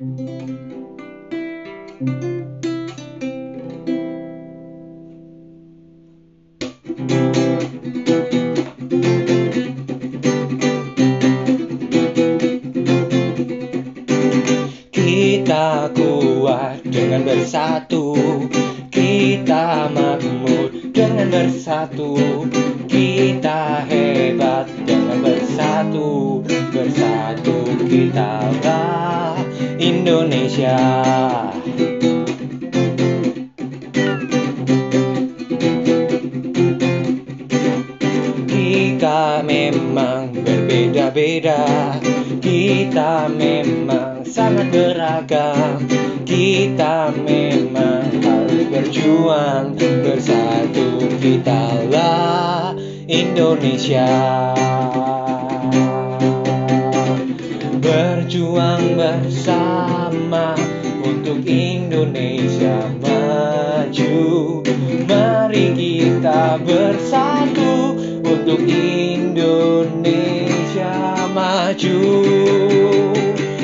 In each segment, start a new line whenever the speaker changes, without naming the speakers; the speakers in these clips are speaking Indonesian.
Kita kuat dengan bersatu. Kita makmur dengan bersatu. Kita hebat dengan bersatu. Bersatu kita lah Indonesia. Kita memang berbeda-beda. Kita memang sangat beragam. Kita memang harus berjuang Bersatu. Kita lah Indonesia bersama untuk Indonesia maju. Mari kita bersatu untuk Indonesia maju.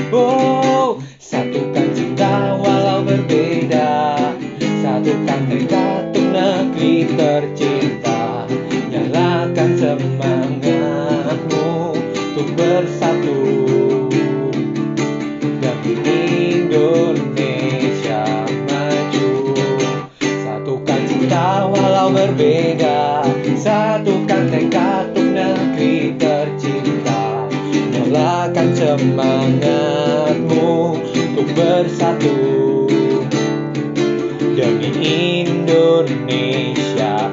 Oh, satukan cinta walau berbeda. Satukan tekad untuk negeri tercinta. Nyalakan semangatmu untuk bersatu berbeda. Satukan tekad untuk negeri tercinta. Nyalakan semangatmu untuk bersatu. Demi Indonesia